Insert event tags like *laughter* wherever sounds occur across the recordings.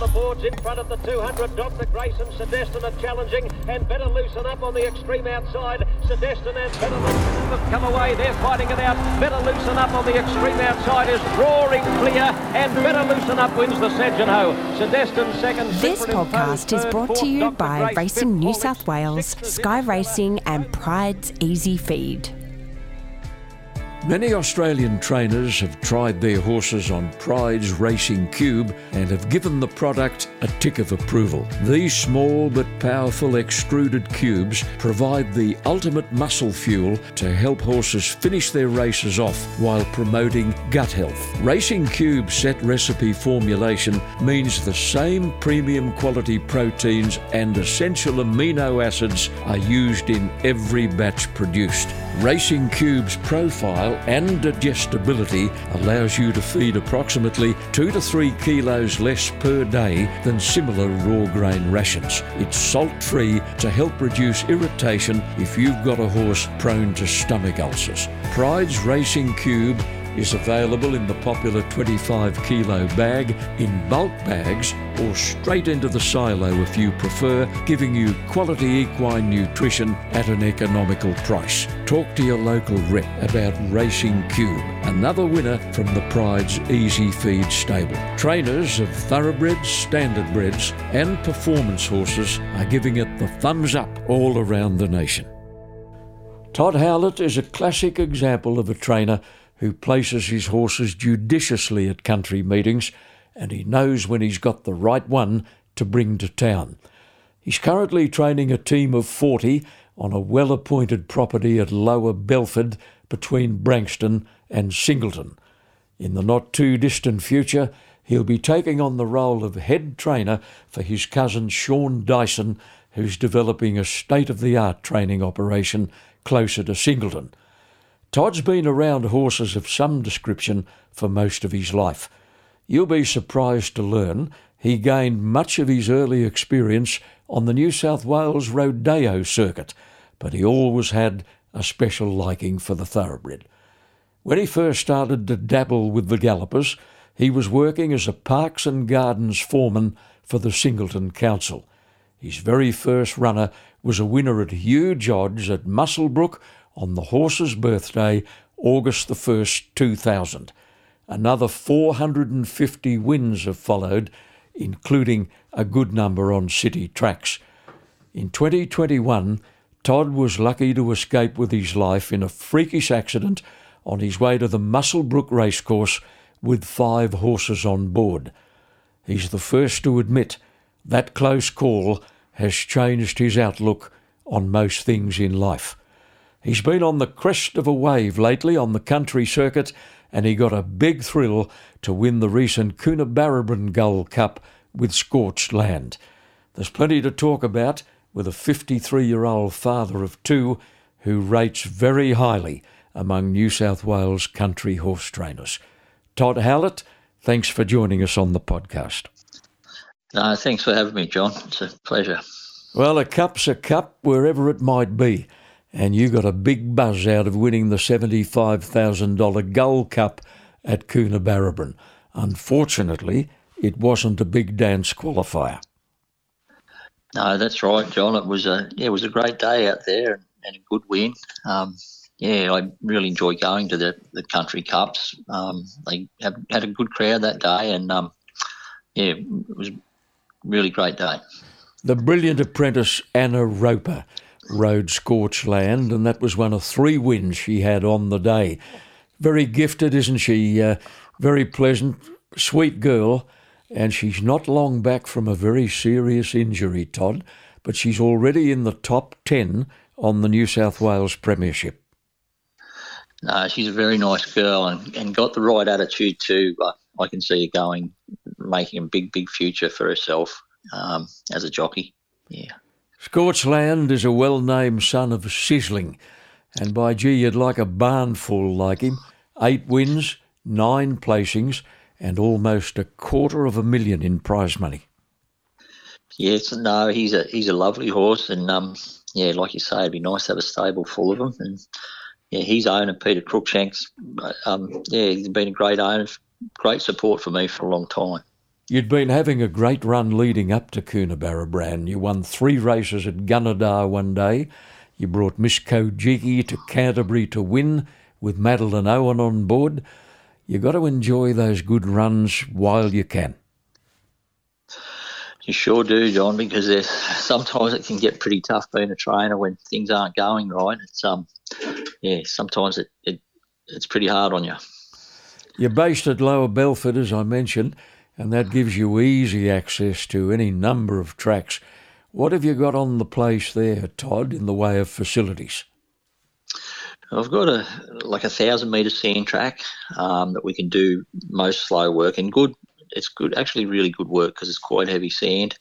the boards in front of the 200. Dr. Grayson, Sedestin are challenging and better loosen up on the extreme outside. Sedestin and better loosen have come away. They're fighting it out. Better loosen up on the extreme outside is roaring clear and better loosen up wins the Sedgenho. Sedestin second. This podcast is brought to you by Racing New South Wales, Sky Racing and Pride's Easy Feed. Many Australian trainers have tried their horses on Pride's Racing Cube and have given the product a tick of approval. These small but powerful extruded cubes provide the ultimate muscle fuel to help horses finish their races off while promoting gut health. Racing Cube set recipe formulation means the same premium quality proteins and essential amino acids are used in every batch produced. Racing Cube's profile and digestibility allows you to feed approximately 2 to 3 kilos less per day than similar raw grain rations. It's salt free to help reduce irritation if you've got a horse prone to stomach ulcers. Pride's Racing Cube is available in the popular 25 kilo bag, in bulk bags, or straight into the silo if you prefer, giving you quality equine nutrition at an economical price. Talk to your local rep about Racing Cube, another winner from the Pride's Easy Feed stable. Trainers of thoroughbreds, standardbreds, and performance horses are giving it the thumbs up all around the nation. Todd Howlett is a classic example of a trainer who places his horses judiciously at country meetings, and he knows when he's got the right one to bring to town. He's currently training a team of 40 on a well appointed property at Lower Belford between Branxton and Singleton. In the not too distant future, he'll be taking on the role of head trainer for his cousin Sean Dyson, who's developing a state of the art training operation closer to Singleton. Todd's been around horses of some description for most of his life. You'll be surprised to learn he gained much of his early experience on the New South Wales Rodeo circuit, but he always had a special liking for the thoroughbred. When he first started to dabble with the gallopers, he was working as a Parks and Gardens foreman for the Singleton Council. His very first runner was a winner at huge odds at Muswellbrook on the horse's birthday, August the 1st, 2000. Another 450 wins have followed, including a good number on city tracks. In 2021, Todd was lucky to escape with his life in a freakish accident on his way to the Muswellbrook racecourse with five horses on board. He's the first to admit that close call has changed his outlook on most things in life. He's been on the crest of a wave lately on the country circuit, and he got a big thrill to win the recent Coonabarabran Gull Cup with Scorched Land. There's plenty to talk about with a 53 year old father of two who rates very highly among New South Wales country horse trainers. Todd Howlett, thanks for joining us on the podcast. No, thanks for having me, John. It's a pleasure. Well, a cup's a cup wherever it might be and you got a big buzz out of winning the $75,000 Gull Cup at Coonabarabran. Unfortunately, it wasn't a big dance qualifier. No, that's right, John. It was a yeah, it was a great day out there and a good win. Um, yeah, I really enjoy going to the, the country cups. Um, they have, had a good crowd that day, and um, yeah, it was a really great day. The brilliant apprentice Anna Roper rode Scorched Land, and that was one of three wins she had on the day. Very gifted, isn't she? Uh, very pleasant, sweet girl, and she's not long back from a very serious injury, Todd, but she's already in the top 10 on the New South Wales Premiership. No, she's a very nice girl and, and got the right attitude too. Uh, I can see her going, making a big, big future for herself um, as a jockey. Yeah. Scorched Land is a well named son of Sizzling, and by gee, you'd like a barn full like him. Eight wins, nine placings, and almost a quarter of a million in prize money. Yes, no, he's a he's a lovely horse, and um, yeah, like you say, it'd be nice to have a stable full of them. And yeah, his owner Peter Cruikshanks, um, yeah, he's been a great owner, great support for me for a long time. You'd been having a great run leading up to Coonabarabran. You won three races at Gunnedah one day. You brought Miss Kojiki to Canterbury to win with Madeline Owen on board. You've got to enjoy those good runs while you can. You sure do, John, because sometimes it can get pretty tough being a trainer when things aren't going right. It's um, yeah, sometimes it, it it's pretty hard on you. You're based at Lower Belford, as I mentioned, and that gives you easy access to any number of tracks. What have you got on the place there, Todd, in the way of facilities? I've got a like a thousand metre sand track um, that we can do most slow work and good. It's good, actually, really good work because it's quite heavy sand.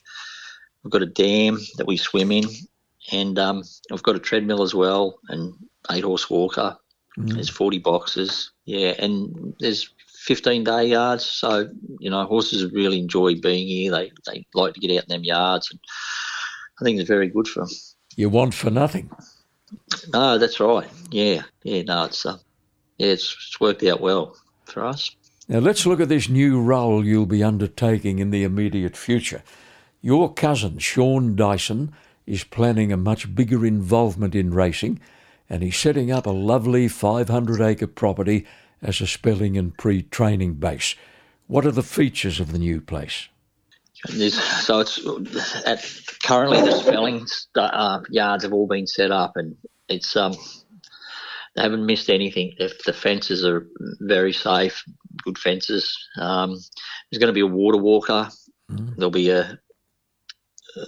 We've got a dam that we swim in, and um, I've got a treadmill as well, and eight horse walker. Mm. There's 40 boxes, yeah, and there's 15 day yards. So you know, horses really enjoy being here. They they like to get out in them yards, and I think it's very good for them. You want for nothing. No, that's right. Yeah, yeah. No, it's uh, yeah, it's, it's worked out well for us. Now let's look at this new role you'll be undertaking in the immediate future. Your cousin Sean Dyson is planning a much bigger involvement in racing, and he's setting up a lovely 500 acre property as a spelling and pre training base. What are the features of the new place? There's, so it's at currently the spelling uh, yards have all been set up, and it's um they haven't missed anything. If the fences are very safe, good fences. Um, there's going to be a water walker. Mm. There'll be a, a,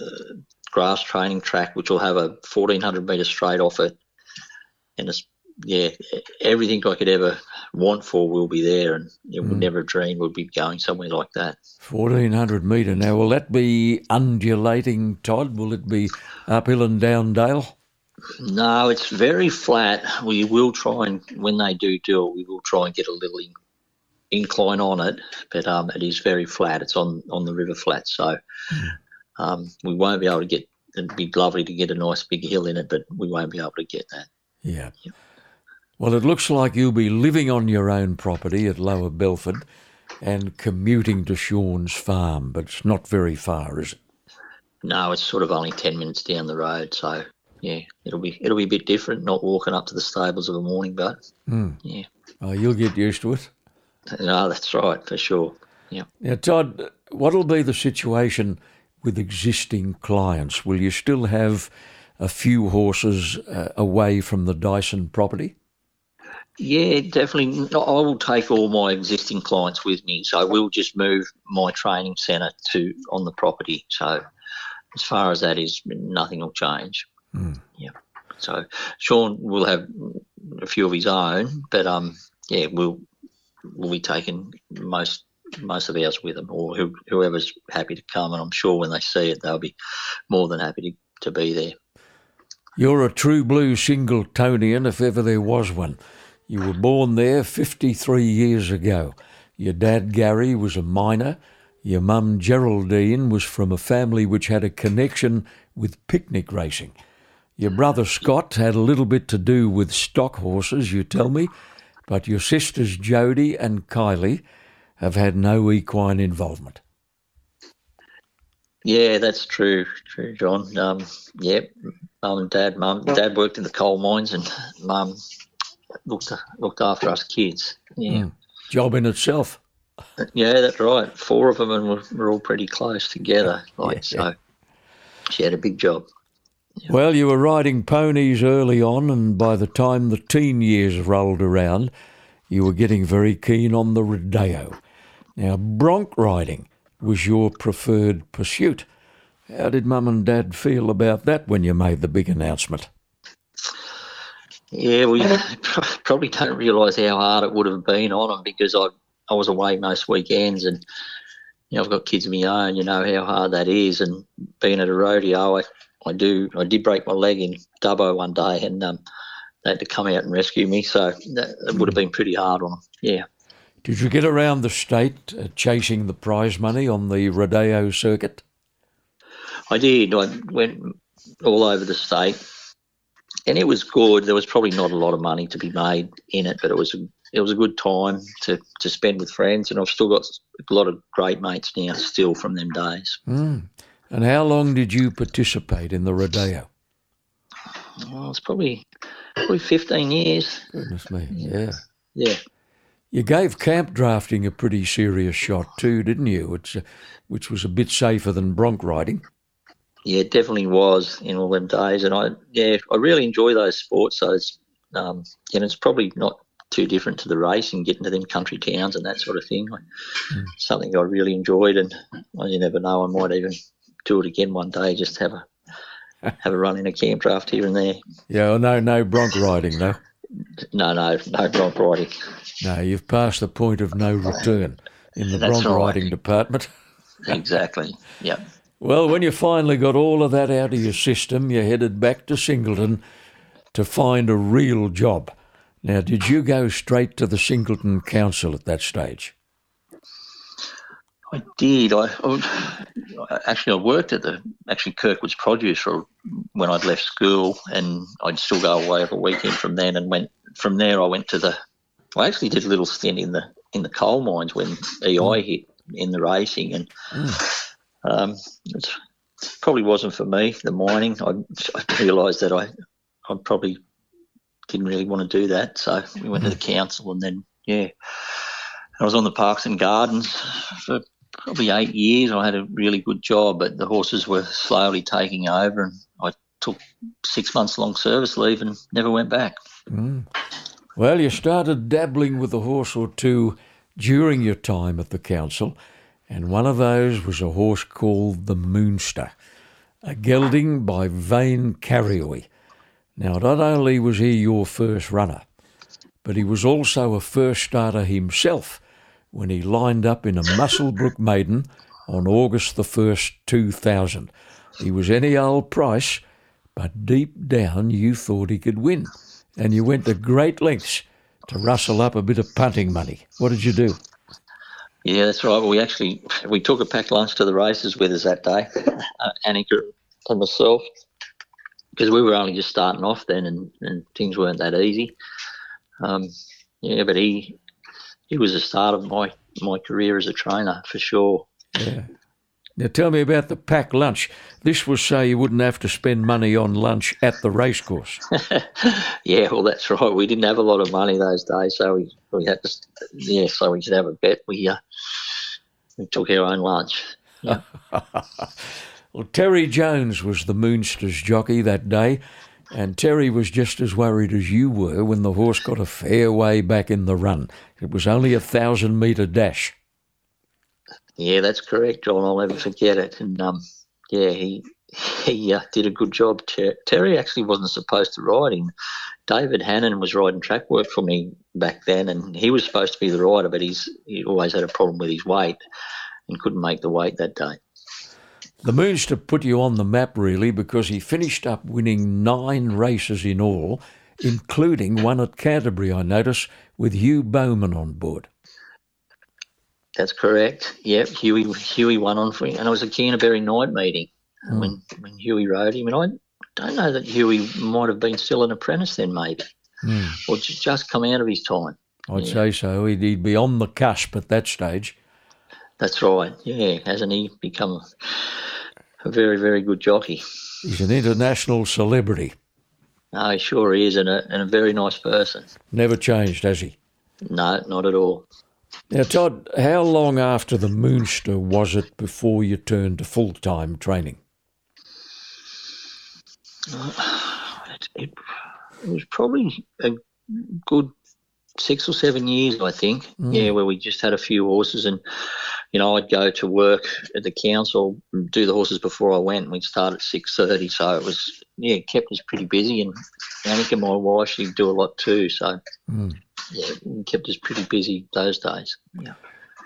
grass training track which will have a 1400 metre straight off it, and it's yeah, everything I could ever want for will be there, and you would mm. never dream we'd be going somewhere like that. Fourteen hundred metre. Now, will that be undulating, Todd? Will it be uphill and down dale? No, it's very flat. We will try and when they do do it, we will try and get a little in, incline on it, but um, it is very flat. It's on on the river flat, so mm. um, we won't be able to get. It'd be lovely to get a nice big hill in it, but we won't be able to get that. Yeah. Yep. Well, it looks like you'll be living on your own property at Lower Belford and commuting to Sean's farm, but it's not very far, is it? No, it's sort of only ten minutes down the road, so yeah, it'll be it'll be a bit different, not walking up to the stables of a morning, but mm. yeah. Oh, you'll get used to it. No, that's right, for sure. Yeah. Now, Todd, what'll be the situation with existing clients? Will you still have a few horses uh, away from the Dyson property? Yeah, definitely. I will take all my existing clients with me, so we'll just move my training centre to on the property. So, as far as that is, nothing will change. Mm. Yeah. So Sean will have a few of his own, but um, yeah, we'll we'll be taking most most of ours with them, or who, whoever's happy to come. And I'm sure when they see it, they'll be more than happy to, to be there. You're a true blue Singletonian, if ever there was one. You were born there 53 years ago. Your dad, Gary, was a miner. Your mum, Geraldine, was from a family which had a connection with picnic racing. Your brother, Scott, had a little bit to do with stock horses, you tell me, but your sisters, Jody and Kylie, have had no equine involvement. Yeah, that's true, true, John. Um, yeah, mum and dad. Mum, dad worked in the coal mines, and mum looked looked after us kids. Yeah, mm. job in itself. Yeah, that's right. Four of them, and we're, we're all pretty close together. Like yeah, so, she had a big job. Yeah. Well, you were riding ponies early on, and by the time the teen years rolled around, you were getting very keen on the rodeo. Now, bronc riding was your preferred pursuit. How did Mum and Dad feel about that when you made the big announcement? Yeah, we *laughs* probably don't realise how hard it would have been on them because I I was away most weekends and you know I've got kids of my own. You know how hard that is, and being at a rodeo, I, I do I did break my leg in Dubbo one day, and um, they had to come out and rescue me. So that, it would have been pretty hard on them. Yeah. Did you get around the state uh, chasing the prize money on the rodeo circuit? I did. I went all over the state and it was good. There was probably not a lot of money to be made in it, but it was a, it was a good time to, to spend with friends, and I've still got a lot of great mates now, still from them days. Mm. And how long did you participate in the rodeo? Well, it's probably probably fifteen years. Goodness me, yeah. Yeah. You gave camp drafting a pretty serious shot too, didn't you? Which, uh, which was a bit safer than bronc riding. Yeah, it definitely was in all them days, and I yeah I really enjoy those sports. So it's um, and it's probably not too different to the racing, getting to them country towns and that sort of thing. Mm. Something I really enjoyed, and well, you never know, I might even do it again one day. Just have a *laughs* have a run in a camp draft here and there. Yeah, well, no, no bronc riding, no. No, no, no bronc riding. No, you've passed the point of no return in the That's bronc right. riding department. *laughs* exactly. Yep. Well, when you finally got all of that out of your system, you headed back to Singleton to find a real job. Now, did you go straight to the Singleton Council at that stage? I did. I, I actually I worked at the actually Kirkwood's Produce for when I'd left school, and I'd still go away over a weekend from then. And went from there. I went to the. I actually did a little stint in the in the coal mines when EI hmm. hit in the racing, and hmm. Um, it probably wasn't for me. The mining. I, I realised that I I probably didn't really want to do that, so we went to the council, and then yeah. I was on the Parks and Gardens for probably eight years. I had a really good job, but the horses were slowly taking over, and I took six months long service leave and never went back. Mm. Well, you started dabbling with a horse or two during your time at the council, and one of those was a horse called the Moonster, a gelding by Vane Carrioy. Now, not only was he your first runner, but he was also a first starter himself when he lined up in a Muswellbrook maiden on August the 1st, 2000. He was any old price, but deep down you thought he could win, and you went to great lengths to rustle up a bit of punting money. What did you do? Yeah, that's right. We actually we took a packed lunch to the races with us that day, *laughs* uh, Anika and myself, because we were only just starting off then, and, and things weren't that easy. Um, yeah, but he he was the start of my my career as a trainer for sure. Yeah. Now tell me about the packed lunch. This was so you wouldn't have to spend money on lunch at the racecourse. *laughs* yeah, well, that's right. We didn't have a lot of money those days, so we, we had to, yeah, so we could have a bet. We uh, we took our own lunch. Yeah. *laughs* well, Terry Jones was the Moonsters jockey that day, and Terry was just as worried as you were when the horse got a fair way back in the run. It was only a thousand metre dash. Yeah, that's correct, John. I'll never forget it. And um, yeah, he he uh, did a good job. Ter- Terry actually wasn't supposed to ride him. David Hannon was riding track work for me back then, and he was supposed to be the rider, but he's he always had a problem with his weight and couldn't make the weight that day. The Moonster put you on the map really because he finished up winning nine races in all, including one at Canterbury, I notice, with Hugh Bowman on board. That's correct. Yep, Huey Huey won on for him, and it was a Canterbury night meeting mm. when when Huey rode him. And I don't know that Huey might have been still an apprentice then, maybe, mm. or just come out of his time. I'd yeah. say so. He'd, he'd be on the cusp at that stage. That's right. Yeah, hasn't he become a very very good jockey? He's an international celebrity. No, he sure is, and a and a very nice person. Never changed, has he? No, not at all. Now, Todd, how long after the Moonster was it before you turned to full time training? Uh, it, it, it, was probably a good six or seven years, I think. Mm. Yeah, where we just had a few horses, and you know, I'd go to work at the council, do the horses before I went. We'd start at six thirty, so it was yeah, it kept us pretty busy, and Anika, my wife, she'd do a lot too. So. Mm yeah, kept us pretty busy those days. Yeah.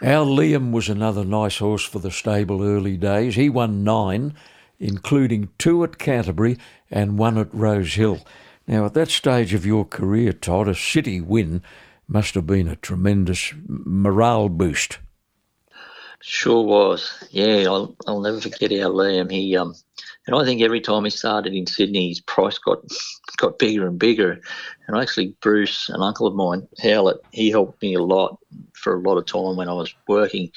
Our Liam was another nice horse for the stable early days. He won nine, including two at Canterbury and one at Rose Hill. Now, at that stage of your career, Todd, a city win must have been a tremendous morale boost. Sure was. Yeah, I'll, I'll never forget our Liam. He um, and I think every time he started in Sydney, his price got *laughs* got bigger and bigger. And actually, Bruce, an uncle of mine, Howlett, he helped me a lot for a lot of time when I was working.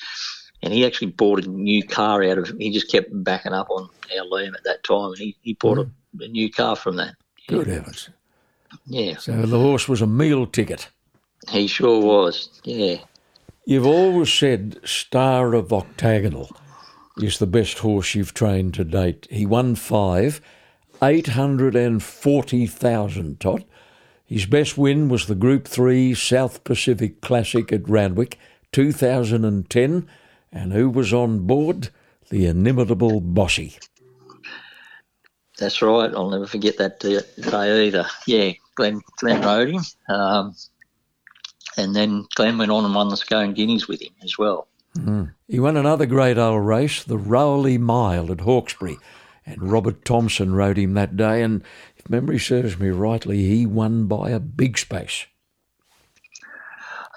And he actually bought a new car out of. He just kept backing up on our Liam at that time, and he, he bought mm. a, a, new car from that. Good heavens! Yeah. So the horse was a meal ticket. He sure was. Yeah. You've always said Star of Octagonal is the best horse you've trained to date. He won five, 840,000, Todd. His best win was the Group 3 South Pacific Classic at Randwick, 2010. And who was on board? The inimitable Bossy. That's right. I'll never forget that day either. Yeah, Glenn, Glenn rode him. Um, and then Glenn went on and won the Scone Guineas with him as well. Mm. He won another great old race, the Rowley Mile at Hawkesbury, and Robert Thompson rode him that day. And if memory serves me rightly, he won by a big space.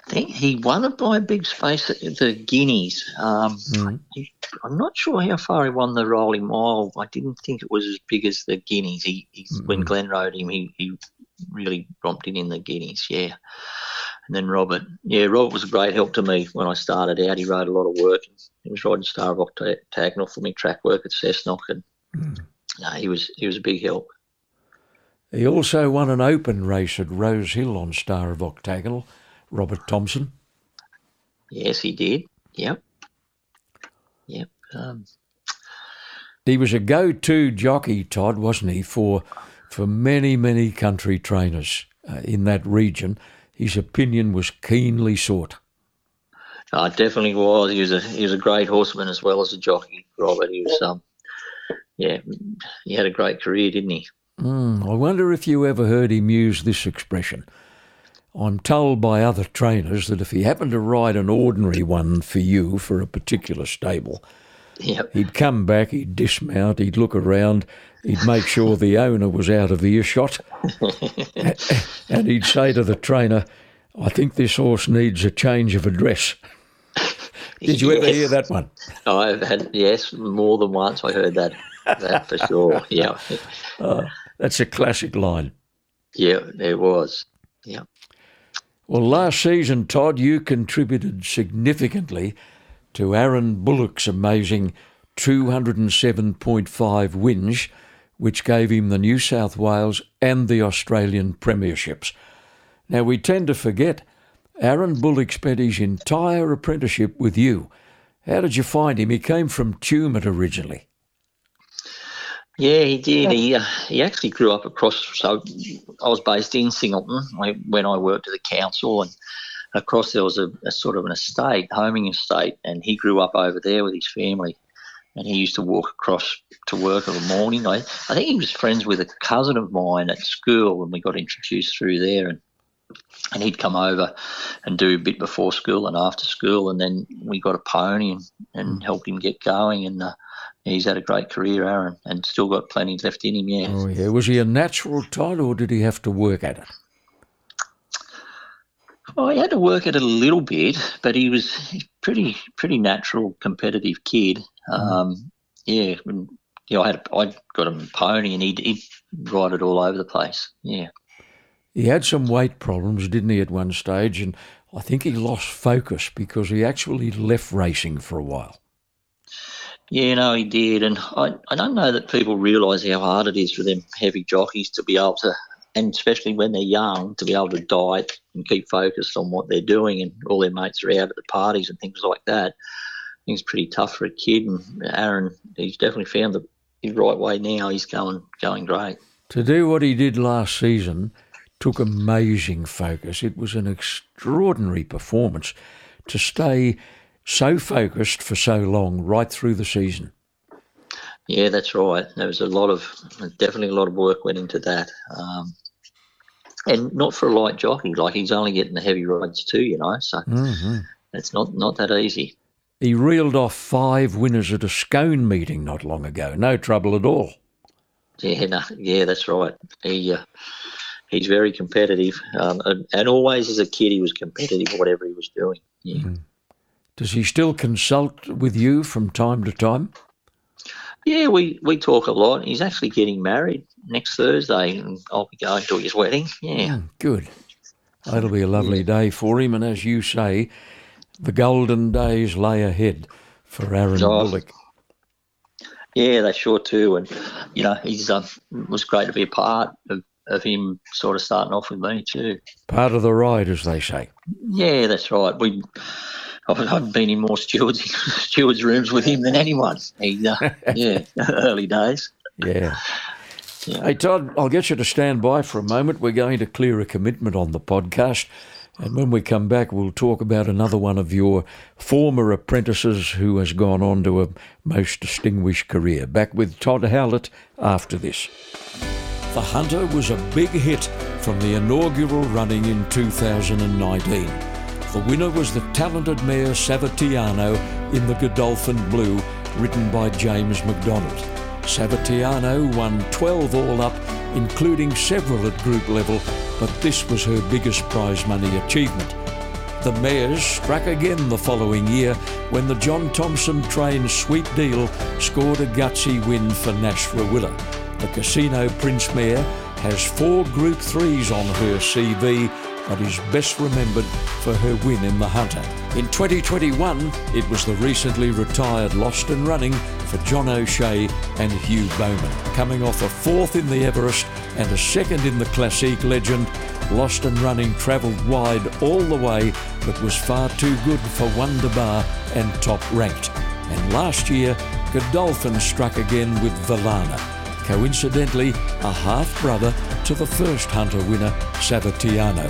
I think he won it by a big space at the Guineas. Um, mm. he, I'm not sure how far he won the Rowley Mile. I didn't think it was as big as the Guineas. He, mm. When Glenn rode him, he, he really romped it in the Guineas, yeah. And then Robert, yeah, Robert was a great help to me when I started out. He wrote a lot of work. He was riding Star of Octagonal for me track work at Cessnock, and mm. he was he was a big help. He also won an open race at Rose Hill on Star of Octagonal. Robert Thompson. Yes, he did. Yep. Yep. Um, he was a go-to jockey, Todd, wasn't he, for for many many country trainers uh, in that region his opinion was keenly sought. Uh, definitely was. He was a he was a great horseman as well as a jockey, Robert. He was um, yeah, he had a great career, didn't he? Mm, I wonder if you ever heard him use this expression. I'm told by other trainers that if he happened to ride an ordinary one for you for a particular stable, yep. he'd come back, he'd dismount, he'd look around, he'd make sure the owner was out of earshot, *laughs* and he'd say to the trainer, I think this horse needs a change of address. Did you yes. ever hear that one? I've had, yes, more than once I heard that, that for sure, *laughs* yeah. Uh, that's a classic line. Yeah, it was, yeah. Well, last season, Todd, you contributed significantly to Aaron Bullock's amazing 207.5 whinge which gave him the New South Wales and the Australian premierships. Now, we tend to forget Aaron Bullock spent his entire apprenticeship with you. How did you find him? He came from Tumut originally. Yeah, he did. He uh, he actually grew up across. So I was based in Singleton when I worked at the council, and across there was a, a, sort of an estate, homing estate, and he grew up over there with his family and he used to walk across to work of the morning. I, I think he was friends with a cousin of mine at school, and we got introduced through there. And and he'd come over and do a bit before school and after school, and then we got a pony and, and mm. helped him get going. And uh, he's had a great career, Aaron, and still got plenty left in him. Yeah. Oh yeah. Was he a natural Todd, or did he have to work at it? Oh, he had to work at it a little bit, but he was pretty pretty natural, competitive kid. Mm. Um, yeah, and, you know, I had I got him a pony, and he'd, he'd ride it all over the place. Yeah. He had some weight problems, didn't he, at one stage? And I think he lost focus because he actually left racing for a while. Yeah, no, he did. And I, I don't know that people realise how hard it is for them heavy jockeys to be able to, and especially when they're young, to be able to diet and keep focused on what they're doing. And all their mates are out at the parties and things like that think it's pretty tough for a kid. And Aaron, he's definitely found the his right way now. He's going going great. To do what he did last season took amazing focus. It was an extraordinary performance to stay so focused for so long right through the season. Yeah, that's right. There was a lot of definitely a lot of work went into that. Um, and not for a light jockey. Like he's only getting the heavy rides too, you know. So mm-hmm. it's not not that easy. He reeled off five winners at a scone meeting not long ago. No trouble at all. Yeah, no, yeah, that's right. He uh, he's very competitive, um, and, and, always as a kid he was competitive, whatever he was doing. Yeah. Mm. Does he still consult with you from time to time? Yeah, we, we talk a lot. He's actually getting married next Thursday, and I'll be going to his wedding. Yeah. Mm, good. That'll be a lovely day for him. And as you say, the golden days lay ahead for Aaron oh, Bullock. Yeah, they sure too. And, you know, he's um, was great to be a part of, of him sort of starting off with me too. Part of the ride, as they say. Yeah, that's right. We I've been in more stewards *laughs* stewards rooms with him than anyone. He, uh, *laughs* yeah, early days. Yeah. yeah. Hey Todd, I'll get you to stand by for a moment. We're going to clear a commitment on the podcast. And when we come back, we'll talk about another one of your former apprentices who has gone on to a most distinguished career. Back with Todd Howlett after this. The Hunter was a big hit from the inaugural running in 2019. The winner was the talented mare Savatiano in the Godolphin Blue, written by James McDonald. Savatiano won 12 all up, including several at group level, but this was her biggest prize money achievement. The mares struck again the following year when the John Thompson trained Sweet Deal scored a gutsy win for Nash Rawiller. The Casino Prince mare has four Group 3s on her CV but is best remembered for her win in the Hunter. In 2021, it was the recently retired Lost and Running for John O'Shea and Hugh Bowman. Coming off a fourth in the Everest and a second in the Classique Legend, Lost and Running travelled wide all the way but was far too good for Wonderbar and top ranked. And last year, Godolphin struck again with Valana coincidentally a half brother to the first Hunter winner, Savatiano.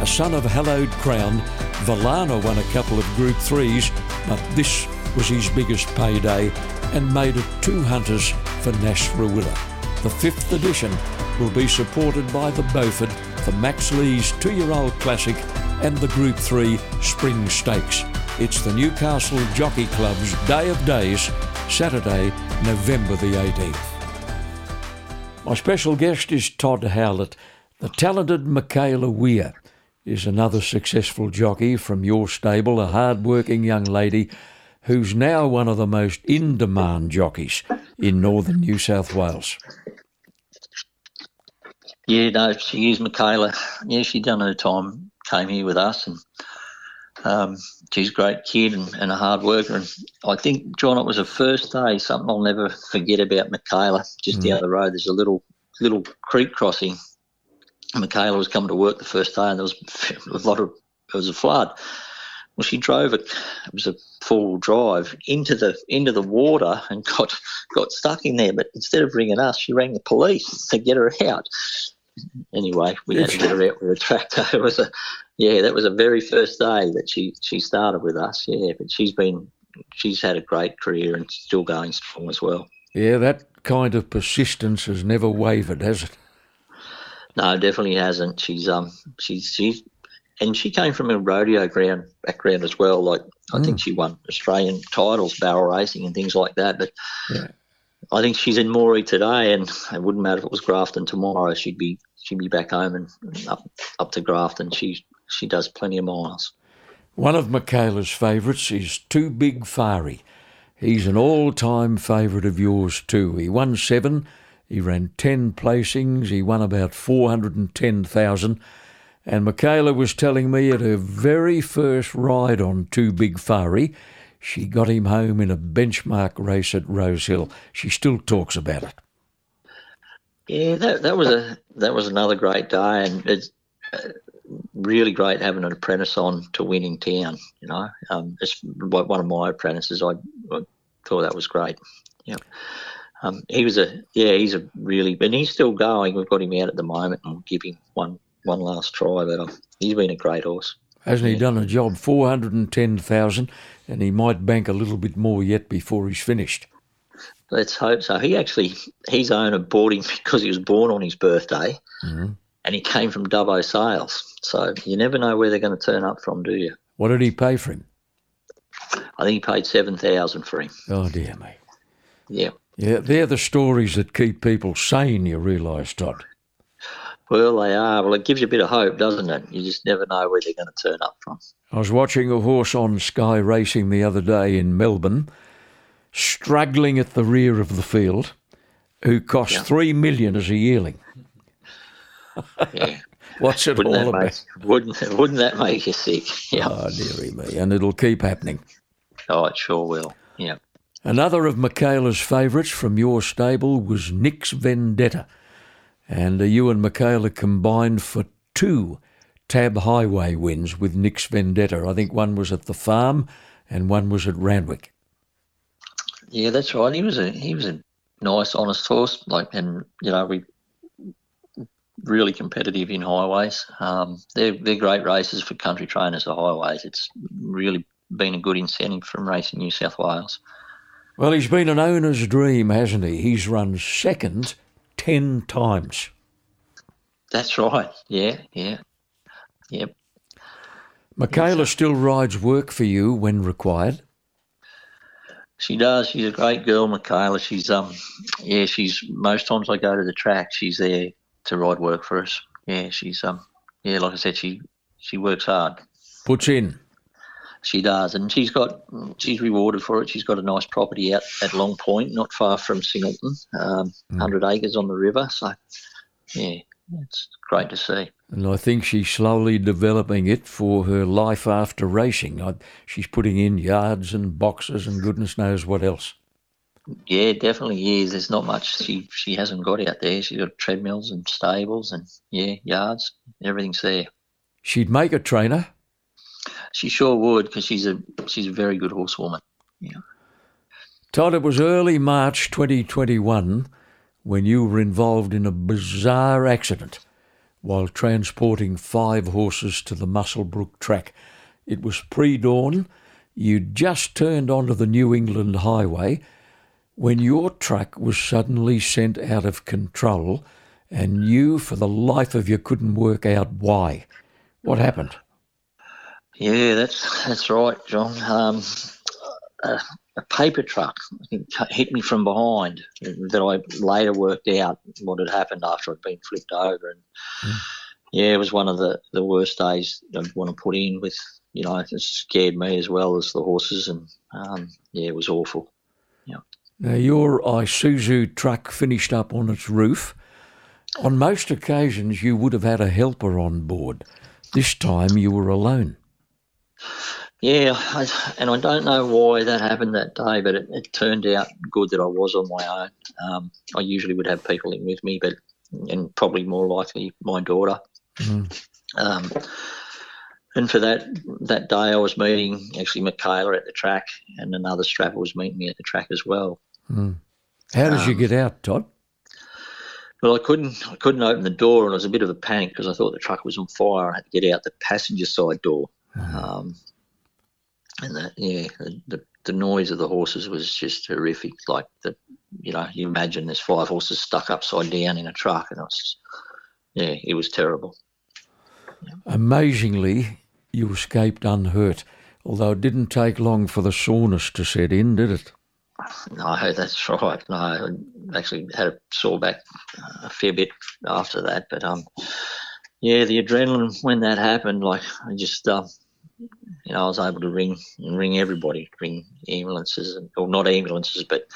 A son of hallowed crown, Valana won a couple of Group 3s, but this was his biggest payday and made it two Hunters for Nash Rawiller. The fifth edition will be supported by the Beaufort, the Max Lees two-year-old classic and the Group 3 Spring Stakes. It's the Newcastle Jockey Club's Day of Days, Saturday, November the 18th. My special guest is Todd Howlett. The talented Michaela Weir is another successful jockey from your stable, a hard-working young lady who's now one of the most in-demand jockeys in northern New South Wales. Yeah, no, she is Michaela. Yeah, she done her time, came here with us, and um, she's a great kid and, and, a hard worker. And I think, John, it was the first day, something I'll never forget about Michaela. Just mm. down the road, there's a little little creek crossing. Michaela was coming to work the first day, and there was *laughs* a lot of there was a flood. Well, she drove it. It was a four-wheel drive into the into the water and got got stuck in there. But instead of ringing us, she rang the police to get her out. Anyway, we had to get her out with a tractor. *laughs* It was a yeah, that was the very first day that she she started with us. Yeah, but she's been she's had a great career and still going strong as well. Yeah, that kind of persistence has never wavered, has it? No, definitely hasn't. She's um she's she's and she came from a rodeo ground background as well. Like I mm. think she won Australian titles, barrel racing and things like that. But yeah. I think she's in Moree today, and it wouldn't matter if it was Grafton tomorrow. She'd be she'd be back home and up up to Grafton. She she does plenty of miles. One of Michaela's favourites is Too Big Fari. He's an all-time favourite of yours too. He won seven. He ran ten placings. He won about four hundred and ten thousand. And Michaela was telling me at her very first ride on Too Big Fari, she got him home in a benchmark race at Rosehill. She still talks about it. Yeah, that that was a that was another great day, and it's uh, really great having an apprentice on to winning town. You know, um, it's one of my apprentices. I, I thought that was great. Yeah. Um, he was a yeah, he's a really, and he's still going. We've got him out at the moment, and we'll give him one one last try. But um, he's been a great horse. Hasn't he done a job? Four hundred and ten thousand, and he might bank a little bit more yet before he's finished. Let's hope so. He actually, his owner bought *laughs* him because he was born on his birthday, mm-hmm. and he came from Dubbo Sales. So you never know where they're going to turn up from, do you? What did he pay for him? I think he paid seven thousand for him. Oh dear me. Yeah. Yeah, they're the stories that keep people sane. You realise, Todd. Well, they are. Well, it gives you a bit of hope, doesn't it? You just never know where they're going to turn up from. I was watching a horse on Sky Racing the other day in Melbourne, struggling at the rear of the field, who cost yeah. three million as a yearling. Yeah. *laughs* What's it wouldn't all about? Make, *laughs* wouldn't Wouldn't that make you sick? Yeah. Oh, dearie me, and it'll keep happening. Oh, it sure will. Yeah. Another of Michaela's favourites from your stable was Nick's Vendetta. And uh, you and Michaela combined for two Tab Highway wins with Nick's Vendetta. I think one was at the farm and one was at Randwick. Yeah, that's right. He was a he was a nice, honest horse. Like, and you know, we really competitive in highways. Um, they're they're great races for country trainers. The highways. It's really been a good incentive from Racing New South Wales. Well, he's been an owner's dream, hasn't he? He's run second 10 times. That's right. Yeah, yeah. Yep. Michaela still rides work for you when required. She does. She's a great girl, Michaela. She's um, yeah. She's most times I go to the track. She's there to ride work for us. Yeah, she's um, yeah. Like I said, she she works hard. Puts in. She does, and she's got she's rewarded for it. She's got a nice property out at Long Point, not far from Singleton, um, mm. hundred acres on the river. So, yeah, it's great to see. And I think she's slowly developing it for her life after racing. I, she's putting in yards and boxes and goodness knows what else. Yeah, definitely is. There's not much she she hasn't got out there. She's got treadmills and stables and yeah, yards. Everything's there. She'd make a trainer. She sure would because she's a she's a very good horsewoman. Yeah. Todd, it was early March 2021 when you were involved in a bizarre accident while transporting five horses to the Muswellbrook track. It was pre dawn. You'd just turned onto the New England Highway when your truck was suddenly sent out of control and you, for the life of you, couldn't work out why. What happened? Yeah, that's that's right, John. Um, a, a, paper truck hit me from behind. That I later worked out what had happened after I'd been flipped over, and mm. yeah, it was one of the, the worst days I'd want to put in. With you know, it scared me as well as the horses, and um, yeah, it was awful. Yeah. Now your Isuzu truck finished up on its roof. On most occasions, you would have had a helper on board. This time, you were alone. Yeah, I, and I don't know why that happened that day, but it, it turned out good that I was on my own. Um, I usually would have people in with me, but and probably more likely my daughter. Mm. Um, and for that that day, I was meeting actually Michaela at the track, and another strapper was meeting me at the track as well. Mm. How did um, you get out, Todd? Well, I couldn't I couldn't open the door, and it was a bit of a panic because I thought the truck was on fire. I had to get out the passenger side door. Um, and that, yeah, the, the noise of the horses was just horrific. Like the, you know, you imagine there's five horses stuck upside down in a truck, and it was, yeah, it was terrible. Yeah. Amazingly, you escaped unhurt, although it didn't take long for the soreness to set in, did it? No, *laughs* that's right. No, I actually had a sore back a fair bit after that, but um, yeah, the adrenaline when that happened, like I just um, you know, I was able to ring ring everybody, ring ambulances, and, or not ambulances, but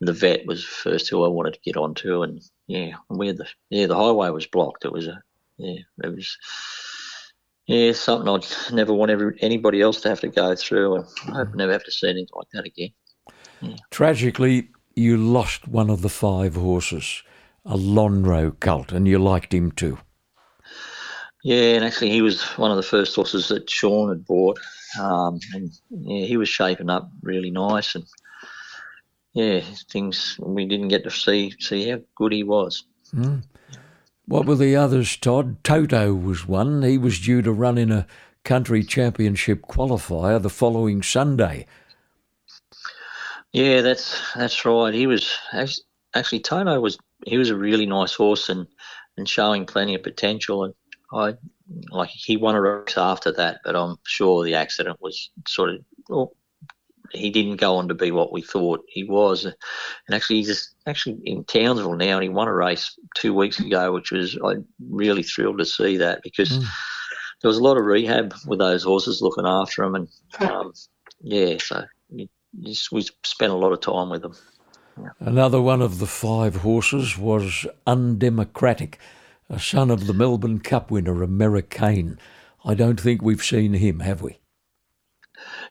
the vet was first who I wanted to get onto, and yeah, where the yeah the highway was blocked. It was a yeah, it was yeah something I'd never want every, anybody else to have to go through, and I hope never have to see anything like that again. Yeah. Tragically, you lost one of the five horses, a Lonhro colt, and you liked him too. Yeah, and actually, he was one of the first horses that Sean had bought, um, and yeah, he was shaping up really nice, and yeah, things we didn't get to see see how good he was. Mm. What were the others, Todd? Toto was one. He was due to run in a country championship qualifier the following Sunday. Yeah, that's that's right. He was actually Toto was he was a really nice horse and and showing plenty of potential and I like he won a race after that, but I'm sure the accident was sort of well, he didn't go on to be what we thought he was. And actually, he's just, actually in Townsville now, and he won a race two weeks ago, which was I'm really thrilled to see that because mm. there was a lot of rehab with those horses looking after them, and um, yeah, so just, we spent a lot of time with them. Yeah. Another one of the five horses was Undemocratic, a son of the Melbourne Cup winner, Americain. I don't think we've seen him, have we?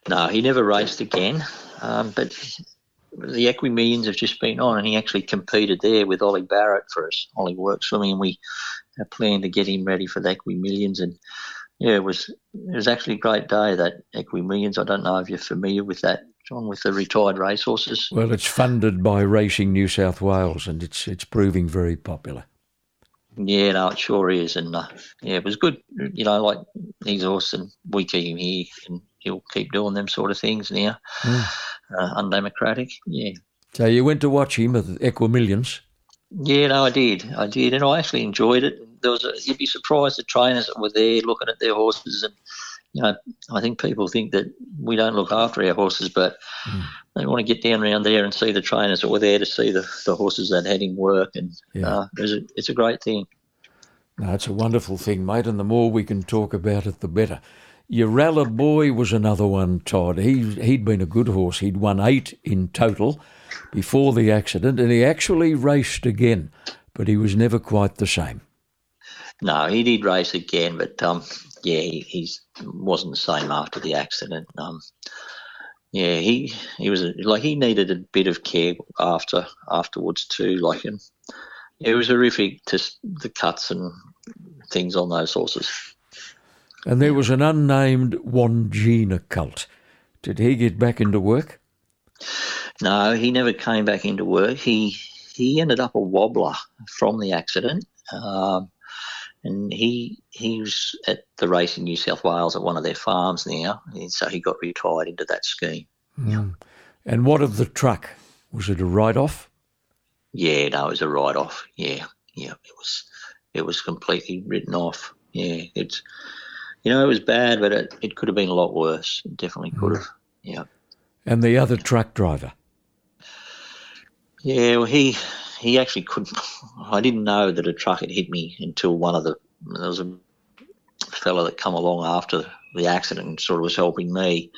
No, he never raced again. Um, but the Equimillions have just been on, and he actually competed there with Ollie Barrett for us. Ollie works swimming, and we planned to get him ready for the Equimillions. And yeah, it was it was actually a great day that Equimillions. I don't know if you're familiar with that, John, with the retired racehorses. Well, it's funded by Racing New South Wales, and it's it's proving very popular. Yeah, no, it sure is, and uh, yeah, it was good. You know, like he's awesome. We keep him here, and he'll keep doing them sort of things now. Mm. Uh, undemocratic, yeah. So you went to watch him at Equimillions? Yeah, no, I did. I did, and I actually enjoyed it. There was a, you'd be surprised the trainers that were there looking at their horses, and you know, I think people think that we don't look after our horses, but mm. they want to get down around there and see the trainers that were there to see the, the horses that had him work, and yeah. uh, it's, a, it's a great thing. No, it's a wonderful thing, mate, and the more we can talk about it, the better. Uralla Boy was another one, Todd. He, he'd been a good horse. He'd won eight in total before the accident, and he actually raced again, but he was never quite the same. No, he did race again, but um, yeah, he he's, wasn't the same after the accident. Um, yeah, he he was a, like he needed a bit of care after afterwards too. Like, and it was horrific to the cuts and things on those horses. And there was an unnamed Wandjina colt. Did he get back into work? No, he never came back into work. He he ended up a wobbler from the accident, um, and he he was at the race in New South Wales at one of their farms now, and so he got retired into that scheme. Mm. And what of the truck? Was it a write off? Yeah, no, it was a write off. Yeah, yeah, it was it was completely written off. Yeah, it's you know, it was bad, but it, it could have been a lot worse. It definitely could have. Yeah. And the other truck driver? Yeah, well, he he actually couldn't. *laughs* I didn't know that a truck had hit me until one of the there was a fellow that come along after the accident and sort of was helping me,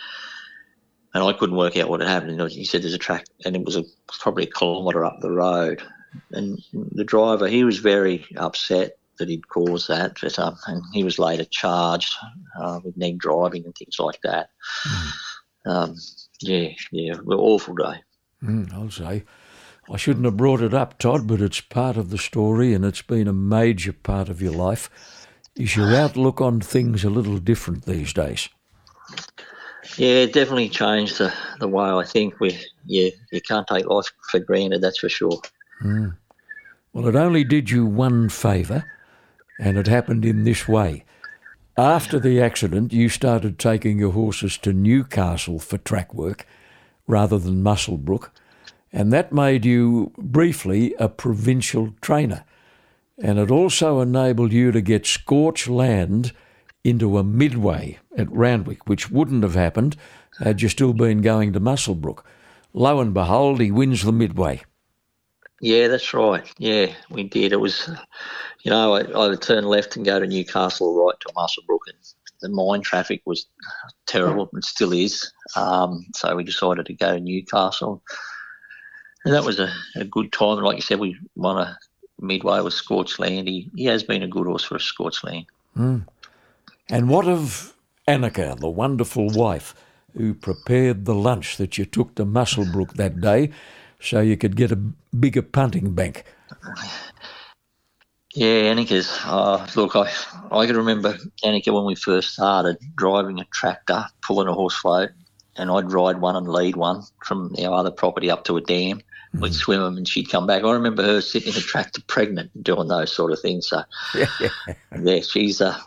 and I couldn't work out what had happened. he said there's a track, and it was a probably a kilometre up the road, and the driver he was very upset that he'd caused that, but um, and he was later charged uh, with neg driving and things like that. Mm. Um, yeah, yeah, an awful day. Mm, I'll say. I shouldn't have brought it up, Todd, but it's part of the story and it's been a major part of your life. Is your outlook on things a little different these days? Yeah, it definitely changed the, the way I think. We, yeah, you can't take life for granted, that's for sure. Mm. Well, it only did you one favour and it happened in this way. After the accident, you started taking your horses to Newcastle for track work rather than Muswellbrook, and that made you briefly a provincial trainer. And it also enabled you to get Scorched Land into a midway at Randwick, which wouldn't have happened had you still been going to Muswellbrook. Lo and behold, he wins the midway. Yeah, that's right. Yeah, we did. It was, you know, I, I would turn left and go to Newcastle, or right to Muswellbrook, and the mine traffic was terrible. It still is. Um, so we decided to go to Newcastle, and that was a, a good time. Like you said, we won a midway with Scorched Land. He, he has been a good horse for a Scorch Mm. And what of Anika, the wonderful wife, who prepared the lunch that you took to Muswellbrook that day? so you could get a bigger punting bank. Yeah, Anika's. Uh, look, I I can remember Anika when we first started driving a tractor, pulling a horse float, and I'd ride one and lead one from our other property up to a dam. We'd swim them, and she'd come back. I remember her sitting in the tractor pregnant, and doing those sort of things. So, *laughs* yeah, yeah she's uh,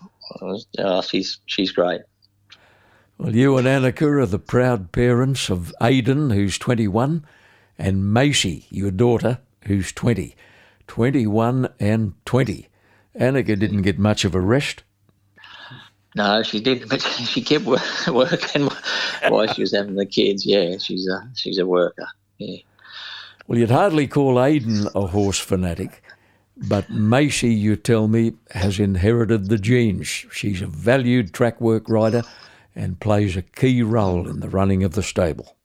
uh, she's she's great. Well, you and Anika are the proud parents of Aidan, who's 21, and Macy, your daughter, who's 20. 21 and 20. Anika didn't get much of a rest. No, she didn't, but *laughs* she kept *laughs* working while she was having the kids. Yeah, she's a she's a worker. Yeah. Well, you'd hardly call Aidan a horse fanatic, but Macy, you tell me, has inherited the genes. She's a valued track work rider and plays a key role in the running of the stable.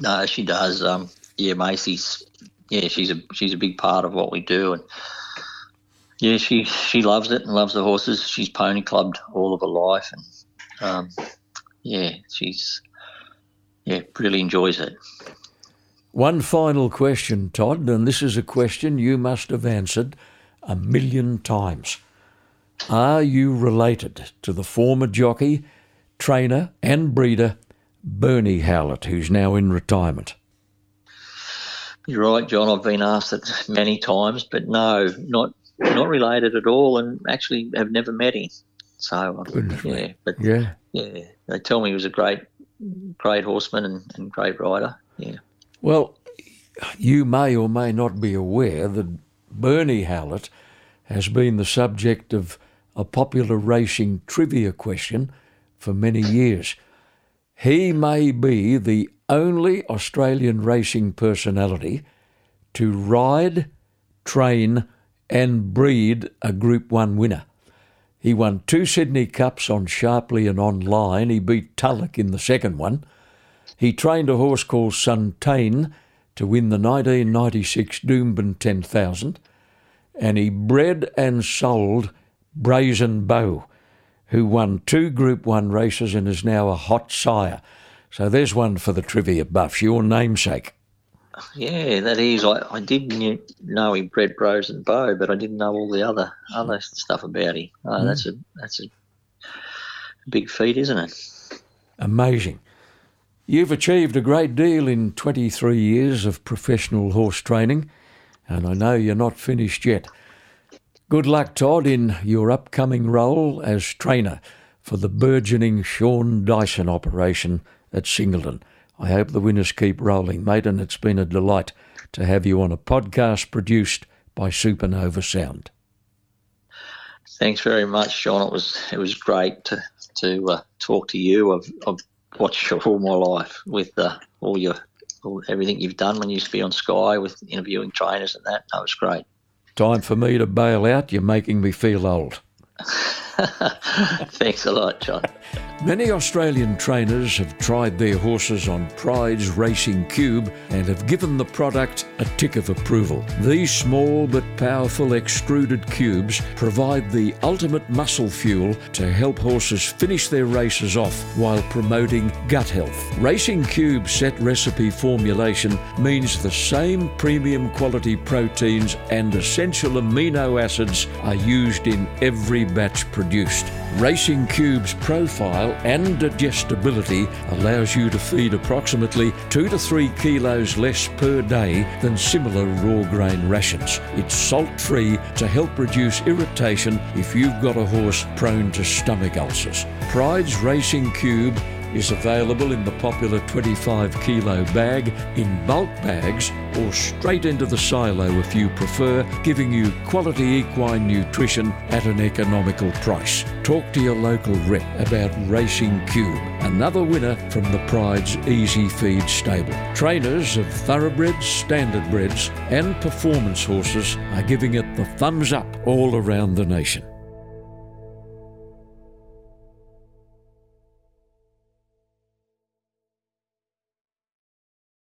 No, she does. Um, yeah, Macy's. Yeah, she's a she's a big part of what we do, and yeah, she she loves it and loves the horses. She's pony clubbed all of her life, and um, yeah, she's yeah really enjoys it. One final question, Todd, and this is a question you must have answered a million times. Are you related to the former jockey, trainer, and breeder Bernie Howlett, who's now in retirement? You're right, John. I've been asked it many times, but no, not not related at all, and actually have never met him. So uh, Goodness yeah, me. but yeah, yeah, they tell me he was a great, great horseman and, and great rider. Yeah. Well, you may or may not be aware that Bernie Howlett has been the subject of a popular racing trivia question for many years. He may be the only Australian racing personality to ride, train, and breed a Group 1 winner. He won two Sydney Cups on Sharply and online. He beat Tulloch in the second one. He trained a horse called Suntain to win the 1996 Doomben 10,000. And he bred and sold Brazen Beau, who won two Group 1 races and is now a hot sire. So there's one for the trivia buffs, your namesake. Yeah, that is. I, I did know he bred Brazen Beau, but I didn't know all the other other stuff about him. Oh, mm. That's a that's a big feat, isn't it? Amazing. You've achieved a great deal in 23 years of professional horse training, and I know you're not finished yet. Good luck, Todd, in your upcoming role as trainer for the burgeoning Sean Dyson operation at Singleton. I hope the winners keep rolling, mate, and it's been a delight to have you on a podcast produced by Supernova Sound. Thanks very much, Sean. It was it was great to to uh, talk to you. I've, I've watched you all my life with uh, all your all, everything you've done when you used to be on Sky with interviewing trainers and that. That was great. Time for me to bail out. You're making me feel old. *laughs* *laughs* Thanks a lot, John. Many Australian trainers have tried their horses on Prydes Racing Cube and have given the product a tick of approval. These small but powerful extruded cubes provide the ultimate muscle fuel to help horses finish their races off while promoting gut health. Racing Cube set recipe formulation means the same premium quality proteins and essential amino acids are used in every batch produced. Racing Cube's profile and digestibility allows you to feed approximately 2 to 3 kilos less per day than similar raw grain rations. It's salt free to help reduce irritation if you've got a horse prone to stomach ulcers. Prydes Racing Cube is available in the popular 25 kilo bag, in bulk bags, or straight into the silo if you prefer, giving you quality equine nutrition at an economical price. Talk to your local rep about Racing Cube, another winner from the Prydes Easy Feed stable. Trainers of thoroughbreds, standardbreds, and performance horses are giving it the thumbs up all around the nation.